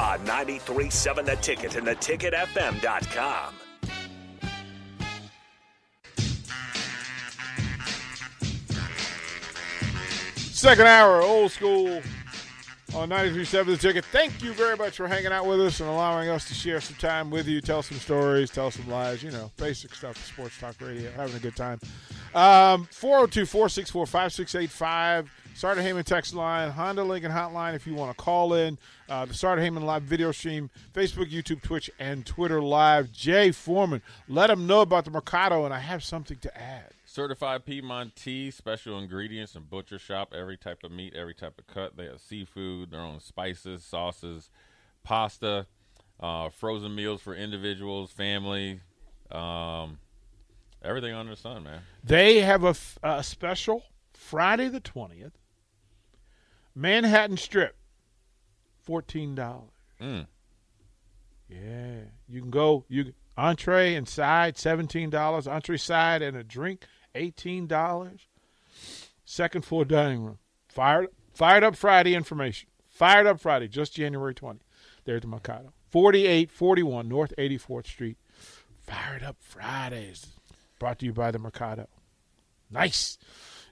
On 93.7 The Ticket and theticketfm.com. Second hour, old school on 93.7 The Ticket. Thank you very much for hanging out with us and allowing us to share some time with you, tell some stories, tell some lies, you know, basic stuff, sports talk radio, having a good time. Um, 402 464 5685. Sartor Hamann text line, Honda Lincoln hotline if you want to call in. Uh, the Sartor Hamann live video stream, Facebook, YouTube, Twitch, and Twitter live. Jay Foreman, let them know about the Mercado, and I have something to add. Certified Piedmontese, special ingredients and butcher shop. Every type of meat, every type of cut. They have seafood, their own spices, sauces, pasta, uh, frozen meals for individuals, family, um, everything under the sun, man. They have a, f- a special Friday the 20th. Manhattan Strip, $14. Mm. Yeah. You can go, you entree and side, $17. Entree side and a drink, $18. Second floor dining room. Fired, fired up Friday information. Fired up Friday, just January 20th. There at the Mercado. 4841 North 84th Street. Fired up Fridays. Brought to you by the Mercado. Nice.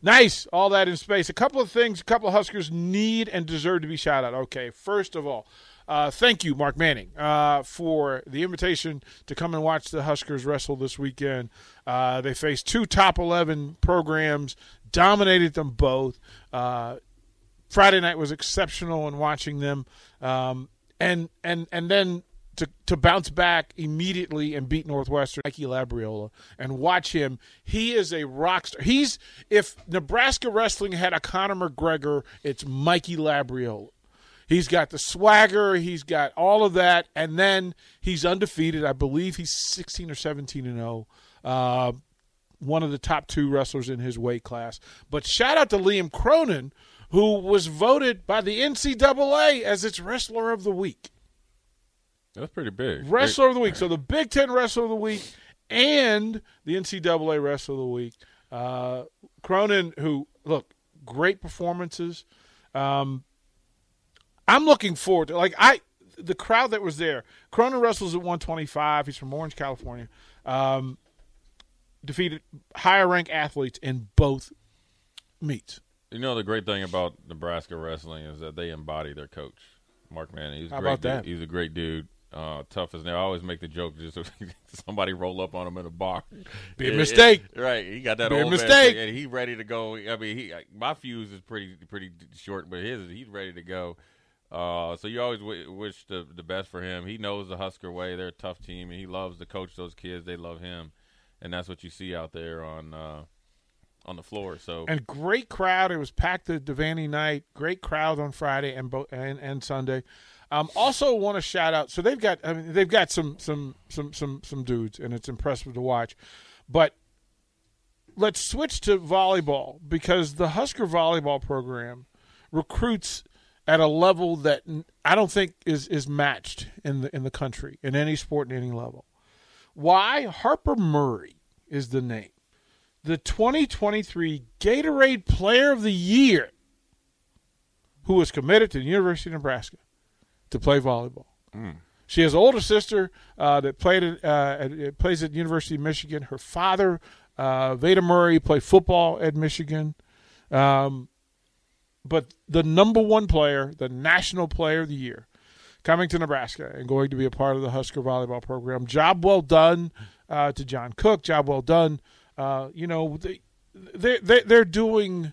Nice. All that in space. A couple of things, a couple of Huskers need and deserve to be shout out. Okay, first of all, uh, thank you, Mark Manning, uh, for the invitation to come and watch the Huskers wrestle this weekend. Uh, they faced two top 11 programs, dominated them both. Uh, Friday night was exceptional in watching them. Um, and, and, and then to, to bounce back immediately and beat Northwestern, Mikey Labriola, and watch him. He is a rock star. He's if Nebraska wrestling had a Conor McGregor, it's Mikey Labriola. He's got the swagger, he's got all of that, and then he's undefeated. I believe he's 16 or 17 and 0. Uh, one of the top two wrestlers in his weight class. But shout out to Liam Cronin, who was voted by the NCAA as its wrestler of the week. That's pretty big. Wrestler of the week. So the Big Ten Wrestler of the Week and the NCAA Wrestler of the Week. Uh, Cronin, who look great performances. Um, I'm looking forward to like I the crowd that was there. Cronin wrestles at 125. He's from Orange, California. Um, defeated higher rank athletes in both meets. You know the great thing about Nebraska wrestling is that they embody their coach, Mark Manning. He's a How great about that? He's a great dude. Uh, tough as nails. I always make the joke just somebody roll up on him in a bar. Big It- mistake. it- right? He got that a old mistake. and he ready to go. I mean, he my fuse is pretty pretty short, but his he's ready to go. Uh, so you always w- wish the the best for him. He knows the Husker way. They're a tough team, and he loves to coach those kids. They love him, and that's what you see out there on uh, on the floor. So and great crowd. It was packed the Devaney night. Great crowd on Friday and bo- and, and Sunday. Um, also want to shout out. So they've got I mean they've got some some some some some dudes, and it's impressive to watch. But let's switch to volleyball because the Husker volleyball program recruits at a level that I don't think is is matched in the in the country in any sport in any level. Why Harper Murray is the name the 2023 Gatorade Player of the Year, who was committed to the University of Nebraska to play volleyball. She has an older sister uh, that played at, uh, at, plays at the University of Michigan. Her father, uh, Vada Murray, played football at Michigan. Um, but the number one player, the national player of the year, coming to Nebraska and going to be a part of the Husker volleyball program. Job well done uh, to John Cook. Job well done. Uh, you know, they, they, they, they're doing,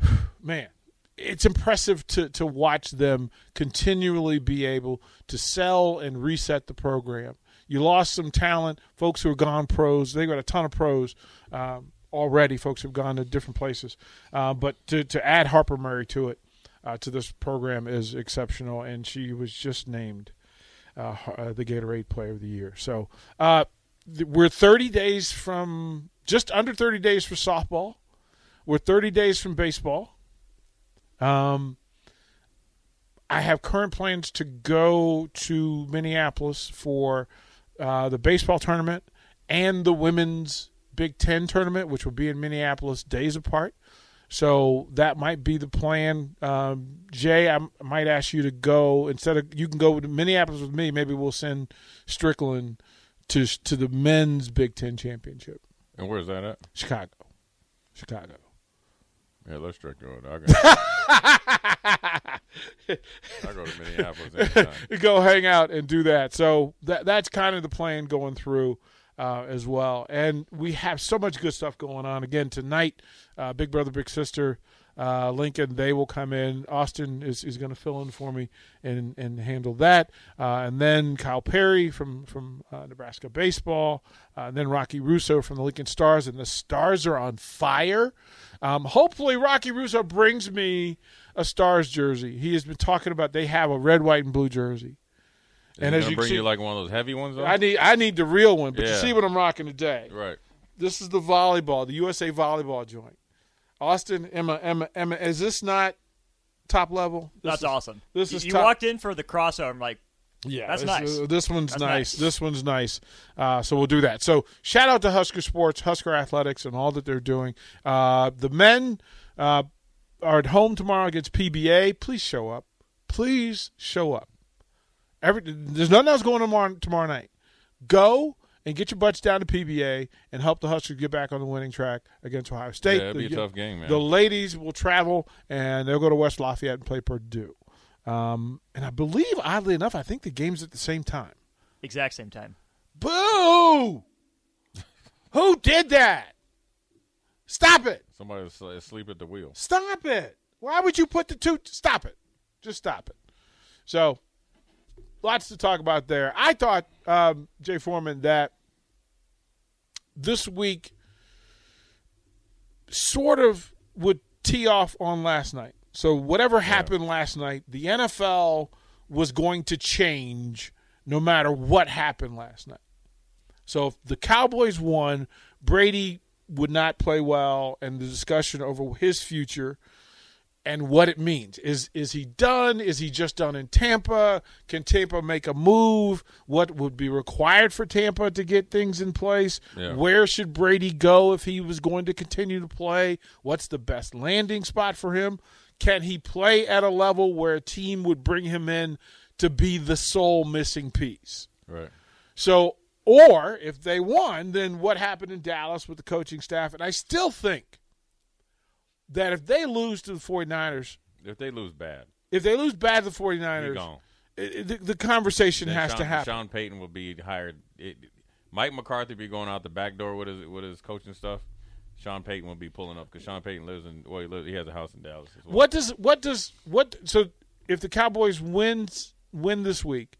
man, it's impressive to, to watch them continually be able to sell and reset the program. You lost some talent, folks who have gone pros. They got a ton of pros um, already. Folks have gone to different places, uh, but to to add Harper Murray to it, uh, to this program is exceptional. And she was just named uh, uh, the Gatorade Player of the Year. So uh, th- we're 30 days from just under 30 days for softball. We're 30 days from baseball. Um, I have current plans to go to Minneapolis for uh, the baseball tournament and the women's Big Ten tournament, which will be in Minneapolis days apart. So that might be the plan. Um, Jay, I might ask you to go instead of you can go to Minneapolis with me. Maybe we'll send Strickland to to the men's Big Ten championship. And where's that at? Chicago, Chicago. Yeah, let's direct go. I go. I go to Minneapolis go hang out and do that. So that that's kind of the plan going through uh, as well. And we have so much good stuff going on again tonight. Uh, Big Brother, Big Sister, uh, Lincoln, they will come in. Austin is, is going to fill in for me and and handle that. Uh, and then Kyle Perry from from uh, Nebraska baseball. Uh, and then Rocky Russo from the Lincoln Stars. And the Stars are on fire. Um, hopefully, Rocky Russo brings me a Stars jersey. He has been talking about they have a red, white, and blue jersey. And as you bring see, you like one of those heavy ones. Though? I need I need the real one, but yeah. you see what I'm rocking today. Right. This is the volleyball, the USA volleyball joint. Austin, Emma, Emma, Emma. Is this not top level? This That's is, awesome. This is you top. walked in for the crossover. I'm like, yeah, that's this, nice. Uh, this one's nice. nice. This one's nice. Uh, so we'll do that. So shout out to Husker Sports, Husker Athletics, and all that they're doing. Uh, the men uh, are at home tomorrow against PBA. Please show up. Please show up. Every there's nothing else going on tomorrow, tomorrow night. Go and get your butts down to PBA and help the Huskers get back on the winning track against Ohio State. Yeah, it'll the, be a tough game, man. The ladies will travel and they'll go to West Lafayette and play Purdue. Um, and I believe, oddly enough, I think the game's at the same time. Exact same time. Boo! Who did that? Stop it! Somebody asleep at the wheel. Stop it! Why would you put the two? Stop it! Just stop it. So, lots to talk about there. I thought, um, Jay Foreman, that this week sort of would tee off on last night. So whatever happened yeah. last night, the NFL was going to change no matter what happened last night. So if the Cowboys won, Brady would not play well, and the discussion over his future and what it means. Is is he done? Is he just done in Tampa? Can Tampa make a move? What would be required for Tampa to get things in place? Yeah. Where should Brady go if he was going to continue to play? What's the best landing spot for him? Can he play at a level where a team would bring him in to be the sole missing piece? Right. So, or if they won, then what happened in Dallas with the coaching staff? And I still think that if they lose to the 49ers, if they lose bad, if they lose bad to the 49ers, it, the, the, conversation then has Sean, to happen. Sean Payton will be hired. It, Mike McCarthy be going out the back door with his with his coaching stuff. Sean Payton will be pulling up because Sean Payton lives in well, he, lives, he has a house in Dallas. Well. What does what does what? So if the Cowboys wins win this week,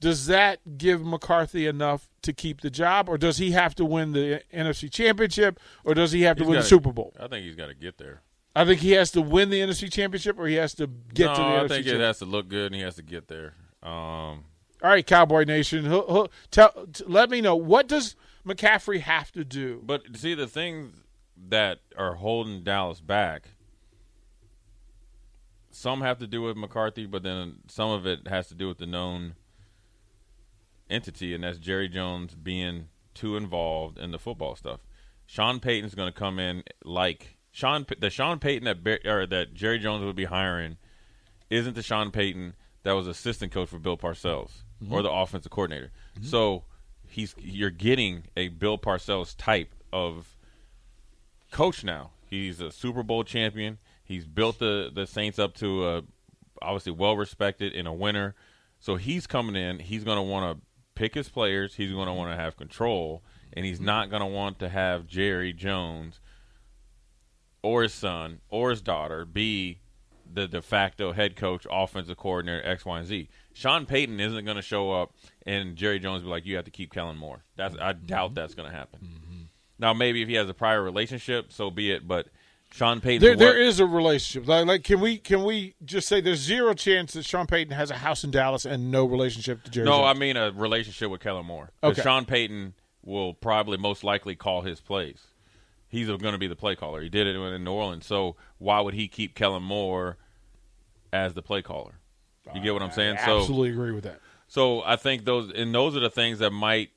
does that give McCarthy enough to keep the job, or does he have to win the NFC Championship, or does he have to he's win gotta, the Super Bowl? I think he's got to get there. I think he has to win the NFC Championship, or he has to get no, to the I NFC think it has to look good, and he has to get there. Um, All right, Cowboy Nation, he'll, he'll, tell, t- let me know what does McCarthy have to do. But see, the things that are holding Dallas back. Some have to do with McCarthy, but then some of it has to do with the known entity, and that's Jerry Jones being too involved in the football stuff. Sean Payton's going to come in like Sean the Sean Payton that or that Jerry Jones would be hiring isn't the Sean Payton that was assistant coach for Bill Parcells mm-hmm. or the offensive coordinator. Mm-hmm. So he's you're getting a Bill Parcells type of coach now. He's a Super Bowl champion. He's built the the Saints up to a obviously well respected and a winner. So he's coming in. He's going to want to pick his players. He's going to want to have control, and he's not going to want to have Jerry Jones or his son or his daughter be the de facto head coach, offensive coordinator, X, Y, and Z. Sean Payton isn't going to show up and Jerry Jones be like, "You have to keep Kellen Moore." That's I doubt that's going to happen. Mm-hmm. Now, maybe if he has a prior relationship, so be it. But Sean Payton. There, there is a relationship. Like, like, can we can we just say there's zero chance that Sean Payton has a house in Dallas and no relationship to Jerry? No, I mean a relationship with Kellen Moore. Okay. Sean Payton will probably most likely call his plays. He's going to be the play caller. He did it in New Orleans. So why would he keep Kellen Moore as the play caller? You get what I'm saying? I so absolutely agree with that. So I think those and those are the things that might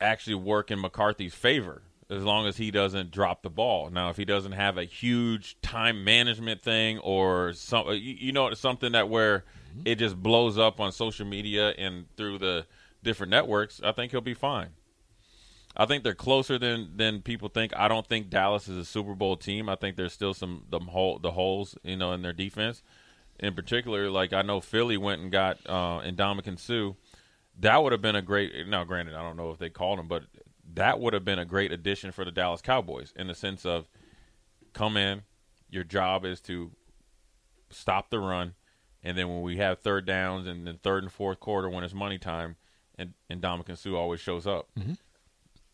actually work in McCarthy's favor as long as he doesn't drop the ball. Now, if he doesn't have a huge time management thing or some, you, you know, something that where it just blows up on social media and through the different networks, I think he'll be fine. I think they're closer than than people think. I don't think Dallas is a Super Bowl team. I think there's still some the hole the holes you know in their defense. In particular, like I know Philly went and got uh, Ndamukong Suh. That would have been a great. Now, granted, I don't know if they called him, but that would have been a great addition for the Dallas Cowboys in the sense of come in. Your job is to stop the run, and then when we have third downs and then third and fourth quarter when it's money time, and and Ndamukong Suh always shows up. Mm-hmm.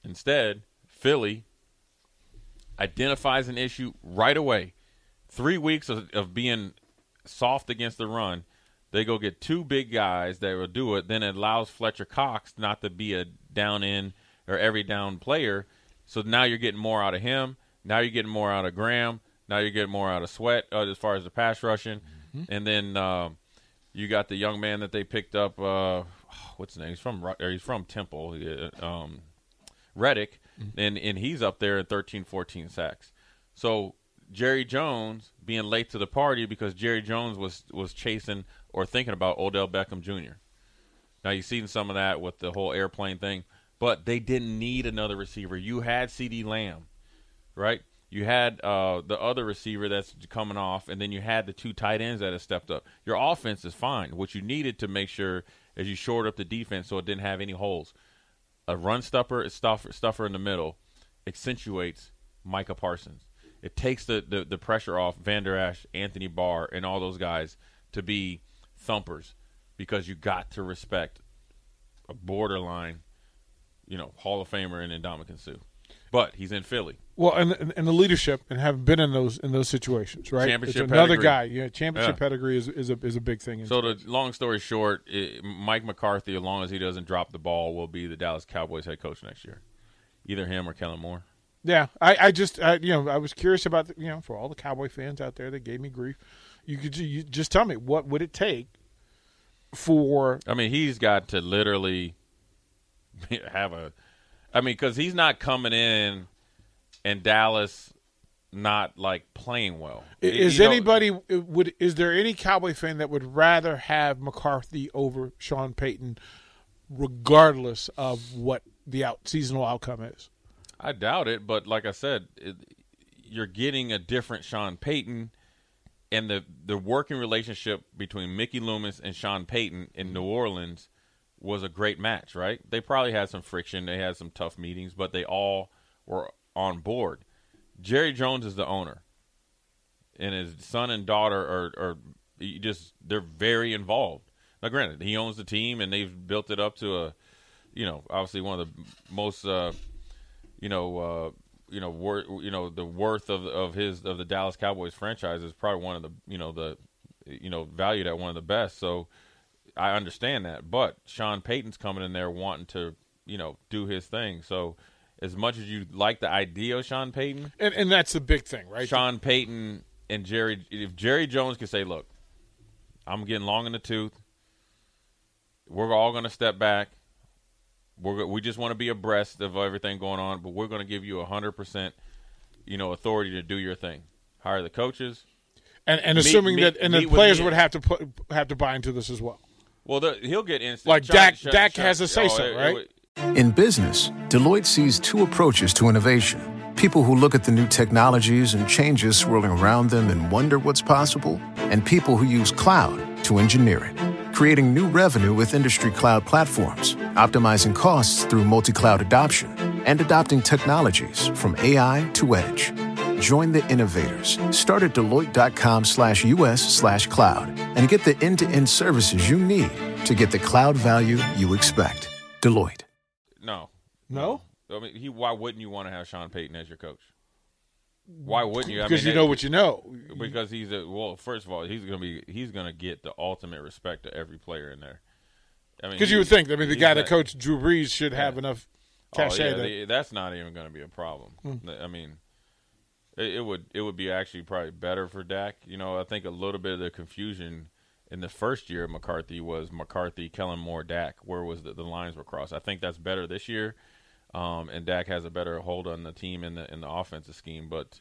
Instead, Philly identifies an issue right away. Three weeks of, of being soft against the run, they go get two big guys that will do it. Then it allows Fletcher Cox not to be a down in or every down player. So now you're getting more out of him. Now you're getting more out of Graham. Now you're getting more out of Sweat uh, as far as the pass rushing. And then um you got the young man that they picked up. Uh, what's his name? He's from he's from Temple. uh, Um, Reddick, and and he's up there at 13, 14 sacks. So Jerry Jones being late to the party because Jerry Jones was was chasing or thinking about Odell Beckham Jr. Now you've seen some of that with the whole airplane thing, but they didn't need another receiver. You had CeeDee Lamb, right? You had uh, the other receiver that's coming off, and then you had the two tight ends that have stepped up. Your offense is fine. What you needed to make sure is you shored up the defense so it didn't have any holes a run stuffer, stuffer, stuffer in the middle accentuates Micah Parsons. It takes the, the, the pressure off Van Der Esch, Anthony Barr, and all those guys to be thumpers because you got to respect a borderline, you know, Hall of Famer in Ndamukong Suh. But he's in Philly. Well, and, and the leadership and have been in those in those situations, right? Championship it's another pedigree. guy. Yeah, championship Yeah. pedigree is is a is a big thing. in So the long story short, i Mike McCarthy, as long as he doesn't drop the ball, will be the Dallas Cowboys head coach next year. Either him or Kellen Moore. Yeah, I, I just I, you know I was curious about the, you know for all the Cowboy fans out there that gave me grief, you could you just tell me what would it take for I mean, he's got to literally have a. I mean, because he's not coming in and Dallas not like playing well. is You know, anybody would is there any Cowboy fan that would rather have McCarthy over Sean Payton, regardless of what the out seasonal outcome is? I doubt it, but like I said, it, you're getting a different Sean Payton, and the the working relationship between Mickey Loomis and Sean Payton in New Orleans was a great match, right? They probably had some friction, they had some tough meetings, but they all were on board. Jerry Jones is the owner, and his son and daughter are are just they're very involved. Now, granted, he owns the team, and they've built it up to a, you know, obviously one of the most. Uh, you know, uh, you know, wor- you know, the worth of of his of the Dallas Cowboys franchise is probably one of the you know the you know valued at one of the best. So I understand that, but Sean Payton's coming in there wanting to you know do his thing. So as much as you like the idea of Sean Payton, And and that's the big thing, right? Sean Payton and Jerry, if Jerry Jones could say, "Look, I'm getting long in the tooth. We're all going to step back. We're we just want to be abreast of everything going on, but we're going to give you hundred percent, you know, authority to do your thing. Hire the coaches. and and meet- assuming meet- that and the players would have to put have to buy into this as well. Well, the, he'll get instant. Like Dak- Sean- Dak Sean- has a say-so, it- it right? In business, Deloitte sees two approaches to innovation people who look at the new technologies and changes swirling around them and wonder what's possible, and people who use cloud to engineer it, creating new revenue with industry cloud platforms, optimizing costs through multi cloud adoption, and adopting technologies from AI to edge. Join the innovators. Start at Deloitte.com slash US slash cloud and get the end to end services you need to get the cloud value you expect. Deloitte. no, No, I mean, he. Why wouldn't you want to have Sean Payton as your coach? Why wouldn't you? I because mean, you know they- what you know. Because he's a well. First of all, he's gonna be he's gonna get the ultimate respect of every player in there. I mean, Because you would think, I mean, the guy that that- coached Drew Brees should have enough Oh, cachet. yeah, that, they- that's not even going to be a problem. Hmm. I mean, it, it would it would be actually probably better for Dak. You know, I think a little bit of the confusion in the first year of McCarthy was McCarthy, Kellen Moore, Dak. Where was the, the lines were crossed? I think that's better this year, um, and Dak has a better hold on the team in the in the offensive scheme. But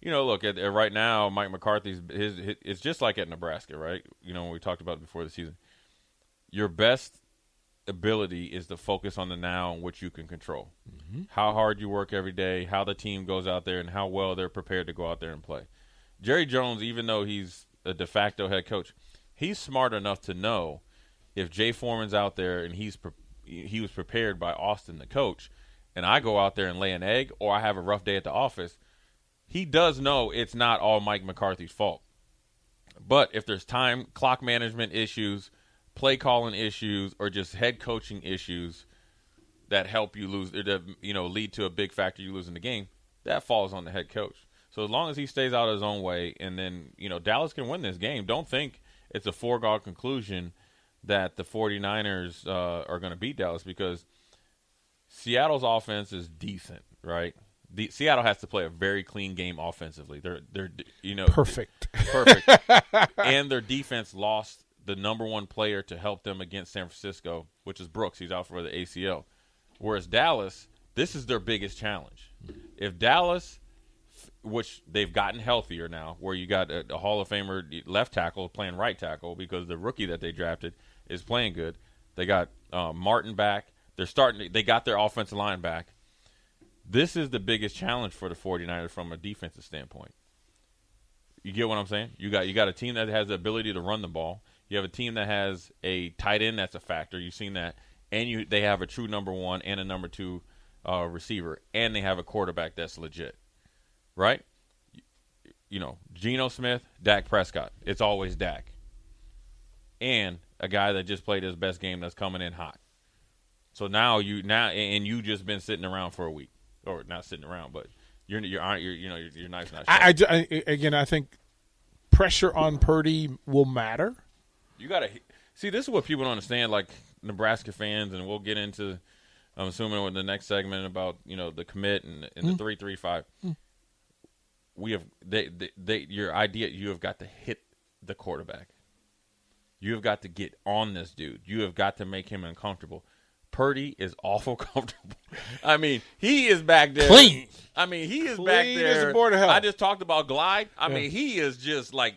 you know, look at, at right now, Mike McCarthy's his, his it's just like at Nebraska, right? You know, when we talked about before the season, your best ability is to focus on the now and what you can control. Mm-hmm. How hard you work every day, how the team goes out there, and how well they're prepared to go out there and play. Jerry Jones, even though he's a de facto head coach, he's smart enough to know if Jay Foreman's out there and he's pre- he was prepared by Austin, the coach, and I go out there and lay an egg, or I have a rough day at the office. He does know it's not all Mike McCarthy's fault. But if there's time clock management issues, play calling issues, or just head coaching issues that help you lose, or that you know lead to a big factor you losing the game, that falls on the head coach. So as long as he stays out of his own way, and then you know Dallas can win this game. Don't think it's a foregone conclusion that the 49ers uh, are going to beat Dallas because Seattle's offense is decent, right? The, Seattle has to play a very clean game offensively. They're they're you know perfect. perfect. and their defense lost the number one player to help them against San Francisco, which is Brooks. He's out for the ACL. Whereas Dallas, this is their biggest challenge. If Dallas, which they've gotten healthier now, where you got a, a Hall of Famer left tackle playing right tackle because the rookie that they drafted is playing good. They got uh, Martin back. They're starting. They got their offensive line back. This is the biggest challenge for the 49ers from a defensive standpoint. You get what I'm saying? You got you got a team that has the ability to run the ball. You have a team that has a tight end that's a factor. You've seen that, and you they have a true number one and a number two uh, receiver, and they have a quarterback that's legit, right? You know, Geno Smith, Dak Prescott. It's always Dak, and a guy that just played his best game that's coming in hot. So now you now and you just been sitting around for a week, or not sitting around, but you're you're you're you know you're, you're nice not. I, I I- again, I think pressure on Purdy will matter. You gotta see. This is what people don't understand. Like Nebraska fans, and we'll get into. I'm assuming with the next segment about you know the commit and, and the hmm. three three five. Hmm. We have they, they they your idea. You have got to hit the quarterback. You have got to get on this dude. You have got to make him uncomfortable. Purdy is awful comfortable. I mean, he is back there Clean. I mean, he is back Clean as there. a board of hell. I just talked about glide. I mean, he is just like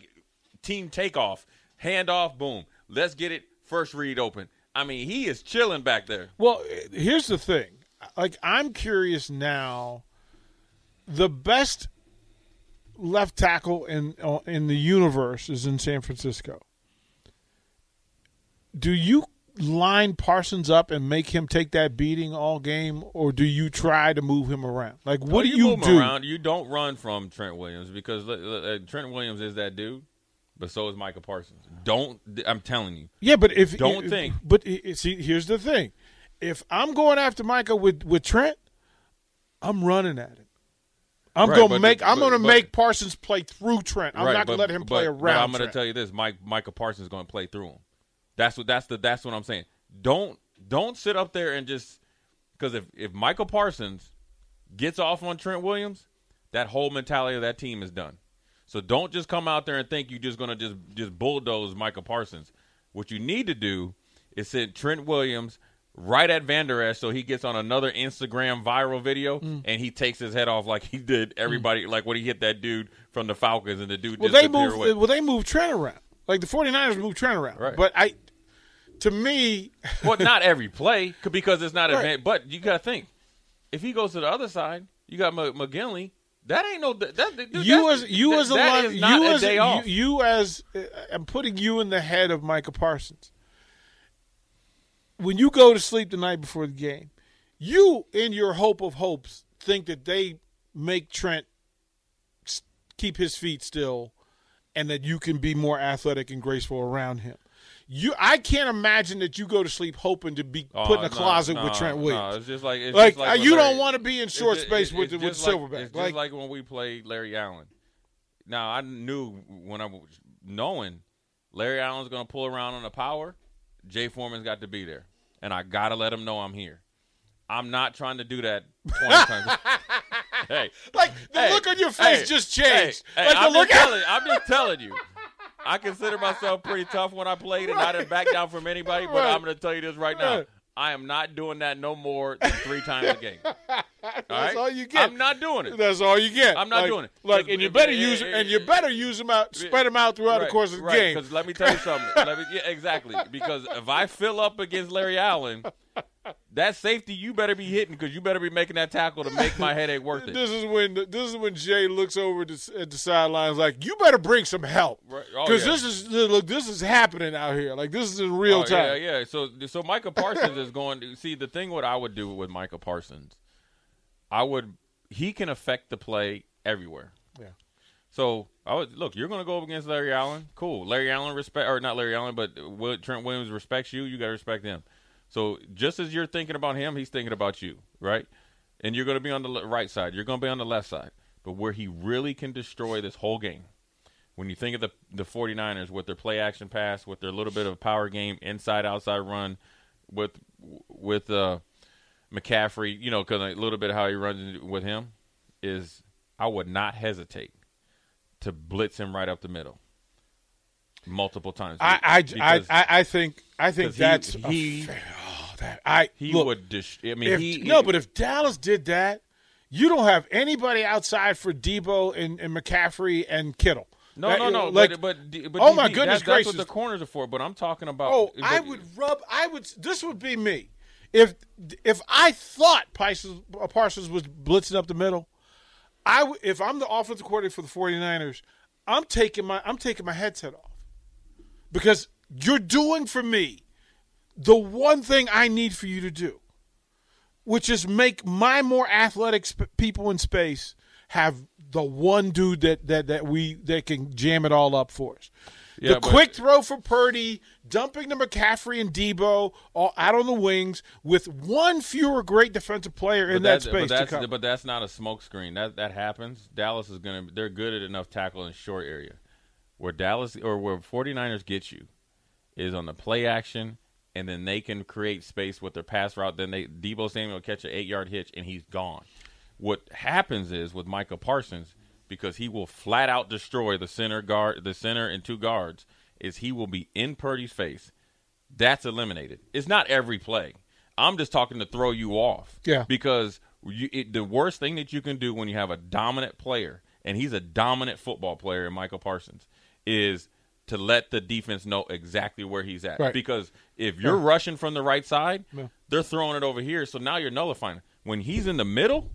team takeoff, hand off, boom. Let's get it. First read open. I mean, he is chilling back there. Well, here's the thing. Like, I'm curious now. The best left tackle in uh, in the universe is in San Francisco. Do you line Parsons up and make him take that beating all game, or do you try to move him around? Like, what Oh, do you, move him do? Around. You don't run from Trent Williams because uh, Trent Williams is that dude, but so is Micah Parsons. Don't. I'm telling you. Yeah, but if Don't think. But see, here's the thing: if I'm going after Micah with with Trent, I'm running at him. I'm Right, gonna make I'm but- gonna but- make Parsons play through Trent. I'm right, not gonna but- let him play around. But I'm going to Trent. tell you this: Mike Micah Parsons is going to play through him. That's what that's the that's what I'm saying. Don't don't sit up there and just because if if Michael Parsons gets off on Trent Williams, that whole mentality of that team is done. So don't just come out there and think you're just going to just just bulldoze Michael Parsons. What you need to do is send Trent Williams right at Van Der Esch so he gets on another Instagram viral video Mm. and he takes his head off like he did everybody like when he hit that dude from the Falcons and the dude Well, they took their move. away. Well, they move Trent around. Like the 49ers move Trent around. Right. But I, to me, well, not every play because it's not Right. advanced. But you got to think if he goes to the other side, you got M- McGlinchey. That ain't no. That, that- dude, you as you that- as a that line, you as you, you as I'm putting you in the head of Micah Parsons. When you go to sleep the night before the game, you in your hope of hopes think that they make Trent keep his feet still, and that you can be more athletic and graceful around him. You, I can't imagine that you go to sleep hoping to be Oh, put in a no, closet no, with Trent No, Williams. it's just like it's like, just like uh, you Larry- don't want to be in short it's space it- with it's with Silverback. It's just like, like when we played Larry Allen. Now I knew when I was knowing Larry Allen's going to pull around on the power. Jay Foreman's got to be there, and I got to let him know I'm here. I'm not trying to do that hey, like the hey, look on your face hey, just changed. hey, like I'm, the look just at telling, I'm just telling you. I consider myself pretty tough when I played, and I didn't back down from anybody. But I'm going to tell you this right now: I am not doing that no more than three times a game. That's right? all you get. I'm not doing it. That's all you get. I'm not Like- doing it. Like, and you better use eh, and you better use them out, spread them out throughout the course of the right, game. Because let me tell you something. let me, yeah, exactly. Because if I fill up against Larry Allen, that safety you better be hitting because you better be making that tackle to make my headache worth it. This is when this is when Jay looks over at the, at the sidelines like, "You better bring some help Right. Oh, because yeah. this is look, this is happening out here. Like this is in real Oh, time." Yeah, yeah. So, so Micah Parsons is going to see the thing. What I would do with Micah Parsons, I would. He can affect the play everywhere. Yeah. So I would look. You're going to go up against Larry Allen. Cool. Larry Allen respect, or not Larry Allen, but Trent Williams respects you. You got to respect him. So just as you're thinking about him, he's thinking about you, right? And you're going to be on the le- right side. You're going to be on the left side. But where he really can destroy this whole game, when you think of the the 49ers with their play action pass, with their little bit of power game, inside outside run, with with uh, McCaffrey, you know, because a little bit of how he runs with him is, I would not hesitate to blitz him right up the middle, multiple times. I I, I, I think I think he- that's he- oh, that I he look, would. Dis- I mean, if, he no, but if Dallas did that, you don't have anybody outside for Deebo and, and McCaffrey and Kittle. no, That- no, no. Like, but, but, but oh DB, my goodness that's, gracious! That's what the corners are for. But I'm talking about. Oh, but- I would rub. I would. This would be me. If if I thought Parsons, Parsons was blitzing up the middle, I w- if I'm the offensive coordinator for the 49ers, I'm taking my I'm taking my headset off because you're doing for me the one thing I need for you to do, which is make my more athletic sp- people in space have the one dude that that that we that can jam it all up for us. Yeah, the but- quick throw for Purdy, dumping to McCaffrey and Deebo all out on the wings with one fewer great defensive player in But that space But that's, but that's not a smoke screen. That that happens. Dallas is gonna. They're good at enough tackle in short area. Where Dallas or where 49ers get you is on the play action, and then they can create space with their pass route. Then they Deebo Samuel catch an eight yard hitch, and he's gone. What happens is with Michael Parsons because he will flat out destroy the center guard, the center and two guards. Is he will be in Purdy's face. That's eliminated. It's not every play. I'm just talking to throw you off. Yeah. Because you, it, the worst thing that you can do when you have a dominant player, and he's a dominant football player, in Michael Parsons, is to let the defense know exactly where he's at. Right. Because if you're rushing from the right side, Yeah. they're throwing it over here. So now you're nullifying. When he's in the middle,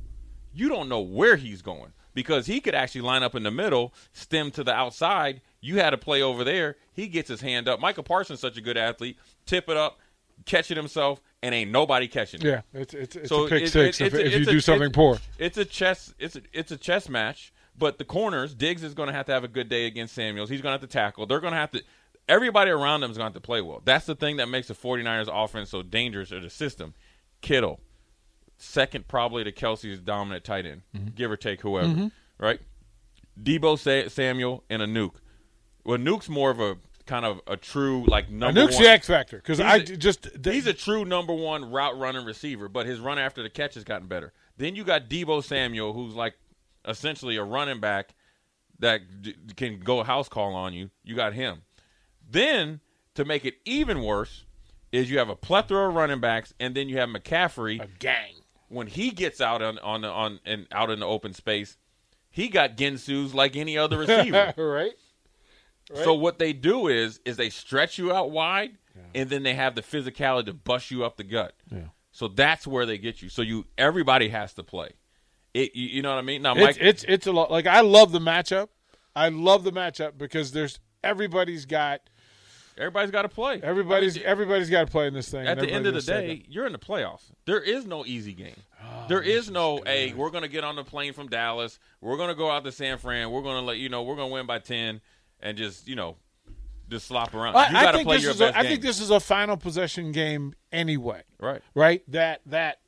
you don't know where he's going because he could actually line up in the middle, stem to the outside. You had a play over there. He gets his hand up. Michael Parsons such a good athlete. Tip it up, catch it himself, and ain't nobody catching it. yeah, it's it's, it's So a pick it- six it- if, a- if you a- do something poor. It's a chess. It's a, it's a chess match. But the corners, Diggs is going to have to have a good day against Samuels. He's going to have to tackle. They're going to have to. Everybody around them is going to have to play well. That's the thing that makes the 49ers offense so dangerous or the system. Kittle, second probably to Kelsey's dominant tight end, Mm-hmm. give or take whoever, right? Deebo Samuel and Aiyuk. Well, Aiyuk's more of a kind of a true like number nuke's one. the X factor because I a- just He's a true number one route running receiver, but his run after the catch has gotten better. Then you got Deebo Samuel, who's like essentially a running back that d- can go house call on you. You got him. Then to make it even worse is you have a plethora of running backs, and then you have McCaffrey. a gang. When he gets out on on on and out in the open space, he got Gensu's like any other receiver. right? So what they do is is they stretch you out wide, and then they have the physicality to bust you up the gut. Yeah. So that's where they get you. So you everybody has to play. It you, know what I mean? Now, It's Mike, it's it's a lot. Like I love the matchup. I love the matchup because there's everybody's got everybody's got to play. everybody's I mean, everybody's got to play in this thing. at the end of the gonna day, you're in the playoffs. There is no easy game. Oh, there is no, hey, we're going to get on the plane from Dallas. We're going to go out to San Fran. We're going to let you know we're going to win by 10 and just, you know, just slop around. I, you got to play your best a, I game. think this is a final possession game anyway. right. right? That that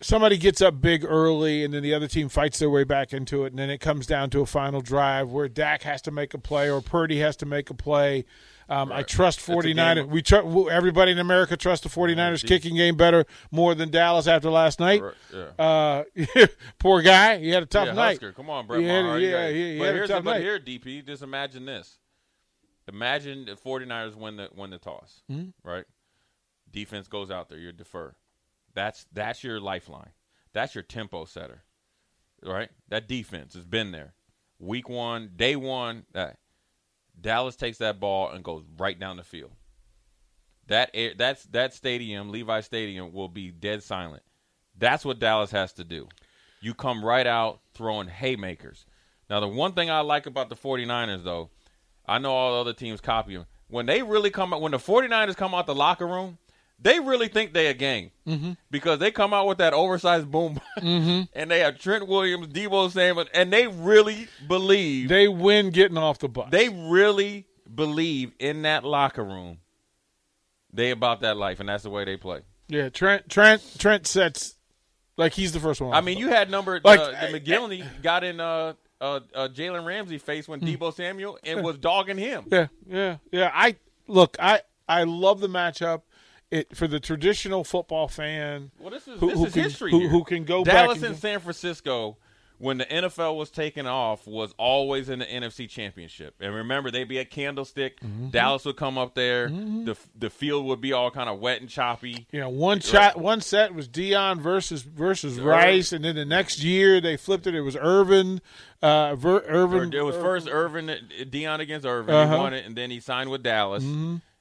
somebody gets up big early, and then the other team fights their way back into it, and then it comes down to a final drive where Dak has to make a play or Purdy has to make a play. Um, I trust a 49ers. We tr- everybody in America trusts the 49ers kicking game better more than Dallas after last night. Right, yeah. Uh, poor guy, he had a tough yeah, night. Husker. Come on, Brett He had- Maher. Yeah, he- he but had a here's tough but night. here, DP, just imagine this. Imagine the 49ers win the win the toss, Hmm? right? Defense goes out there, you defer. That's that's your lifeline. That's your tempo setter, right? That defense has been there. Week one, day one, that Dallas takes that ball and goes right down the field. That air, that's that stadium, Levi Stadium, will be dead silent. That's what Dallas has to do. You come right out throwing haymakers. Now, the one thing I like about the 49ers, though, I know all the other teams copy them. When they really come out, when the 49ers come out the locker room, they really think they a game mm-hmm. because they come out with that oversized boom, mm-hmm. and they have Trent Williams, Deebo Samuel, and they really believe They win getting off the bus. they really believe in that locker room. They about that life, and that's the way they play. yeah, Trent Trent Trent sets like he's the first one. I mean, you had number Like, uh, the McGlinchey got in uh, uh, uh, Jalen Ramsey face when Debo Samuel and was dogging him. Yeah, yeah, yeah. I look. I I love the matchup. It for the traditional football fan. Well, this is Who- this who is can- history. who- who can go Dallas back and and San Francisco when the NFL was taken off was always in the NFC Championship. And remember, they'd be at Candlestick. Mm-hmm. Dallas would come up there. The the field would be all kind of wet and choppy. You know, one shot, one set was Deion versus versus Rice, and then the next year they flipped it. It was Irvin, uh, Ver, Irvin. It was first Irvin Deion against Irvin. Uh-huh. He won it, and then he signed with Dallas.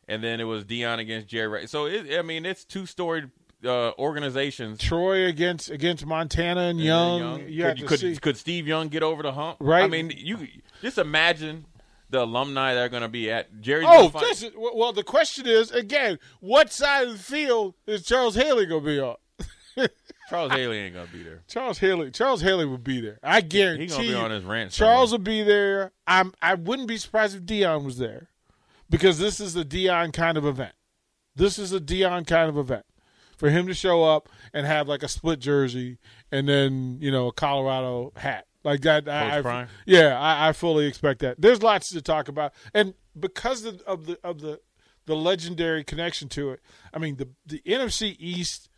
And then it was Deion against Jerry. Rice. So it, I mean, it's two storied uh, organizations. Troy against against Montana and And Young. then You could, to could, could Steve Young get over the hump? Right. I mean, you just imagine the alumni that are going to be at Jerry's. Oh, this is, well, the question is again, what side of the field is Charles Haley going to be on? Charles Haley ain't going to be there. Charles Haley, Charles Haley will be there. I guarantee. He gonna be on his ranch Charles somewhere. will be there. I'm. I wouldn't be surprised if Deion was there, because this is a Deion kind of event. This is a Deion kind of event for him to show up and have like a split jersey and then you know a Colorado hat like that. I, I- yeah, I, I fully expect that. There's lots to talk about, and because of, of the of the the legendary connection to it, I mean the the NFC East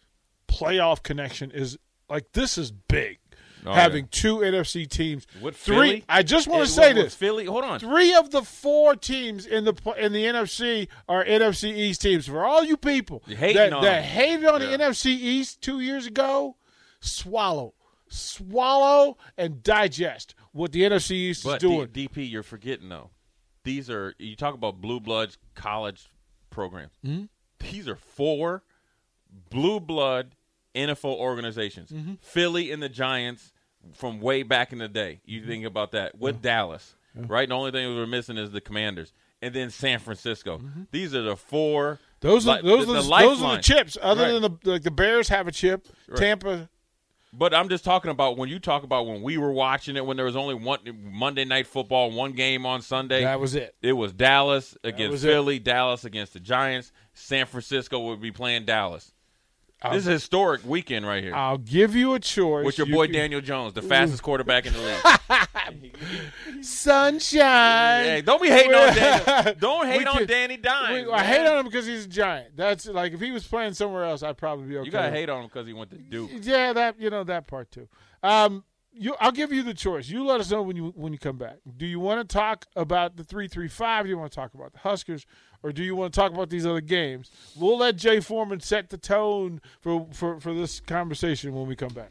playoff connection is like this is big. Oh, having yeah. two NFC teams, With three. Philly? I just want to say this: Philly. Hold on. three of the four teams in the in the NFC are NFC East teams. For all you people that, on that hated on Yeah. the NFC East two years ago, swallow, swallow, and digest what the NFC East But is doing. D- DP, you're forgetting though. These are you talk about blue bloods college programs. Mm-hmm. These are four blue blood NFL organizations. Mm-hmm. Philly and the Giants from way back in the day. You Mm-hmm. think about that with Dallas, right? The only thing we're missing is the Commanders, and then San Francisco. These are the four. Mm-hmm. those are those the- are the the, those are the chips. Other Right. than the like the Bears have a chip. Tampa. But I'm just talking about when you talk about when we were watching it when there was only one Monday night football, one game on Sunday. That was it. It was Dallas against was it. Philly, Dallas against the Giants. San Francisco would be playing Dallas. This is a historic weekend right here I'll give you a choice. with your You boy can- Daniel Jones, the fastest quarterback in the league. Sunshine. hey, don't be hating on Daniel. Don't hate We on Danny Dimes. We- I hate on him because he's a giant. That's like if he was playing somewhere else, I'd probably be okay. You gotta hate on him because he went to Duke. Yeah, that you know that part too. Um, you, I'll give you the choice. You let us know when you when you come back. Do you want to talk about the three three five? Do you want to talk about the Huskers, or do you want to talk about these other games? We'll let Jay Foreman set the tone for for for this conversation when we come back.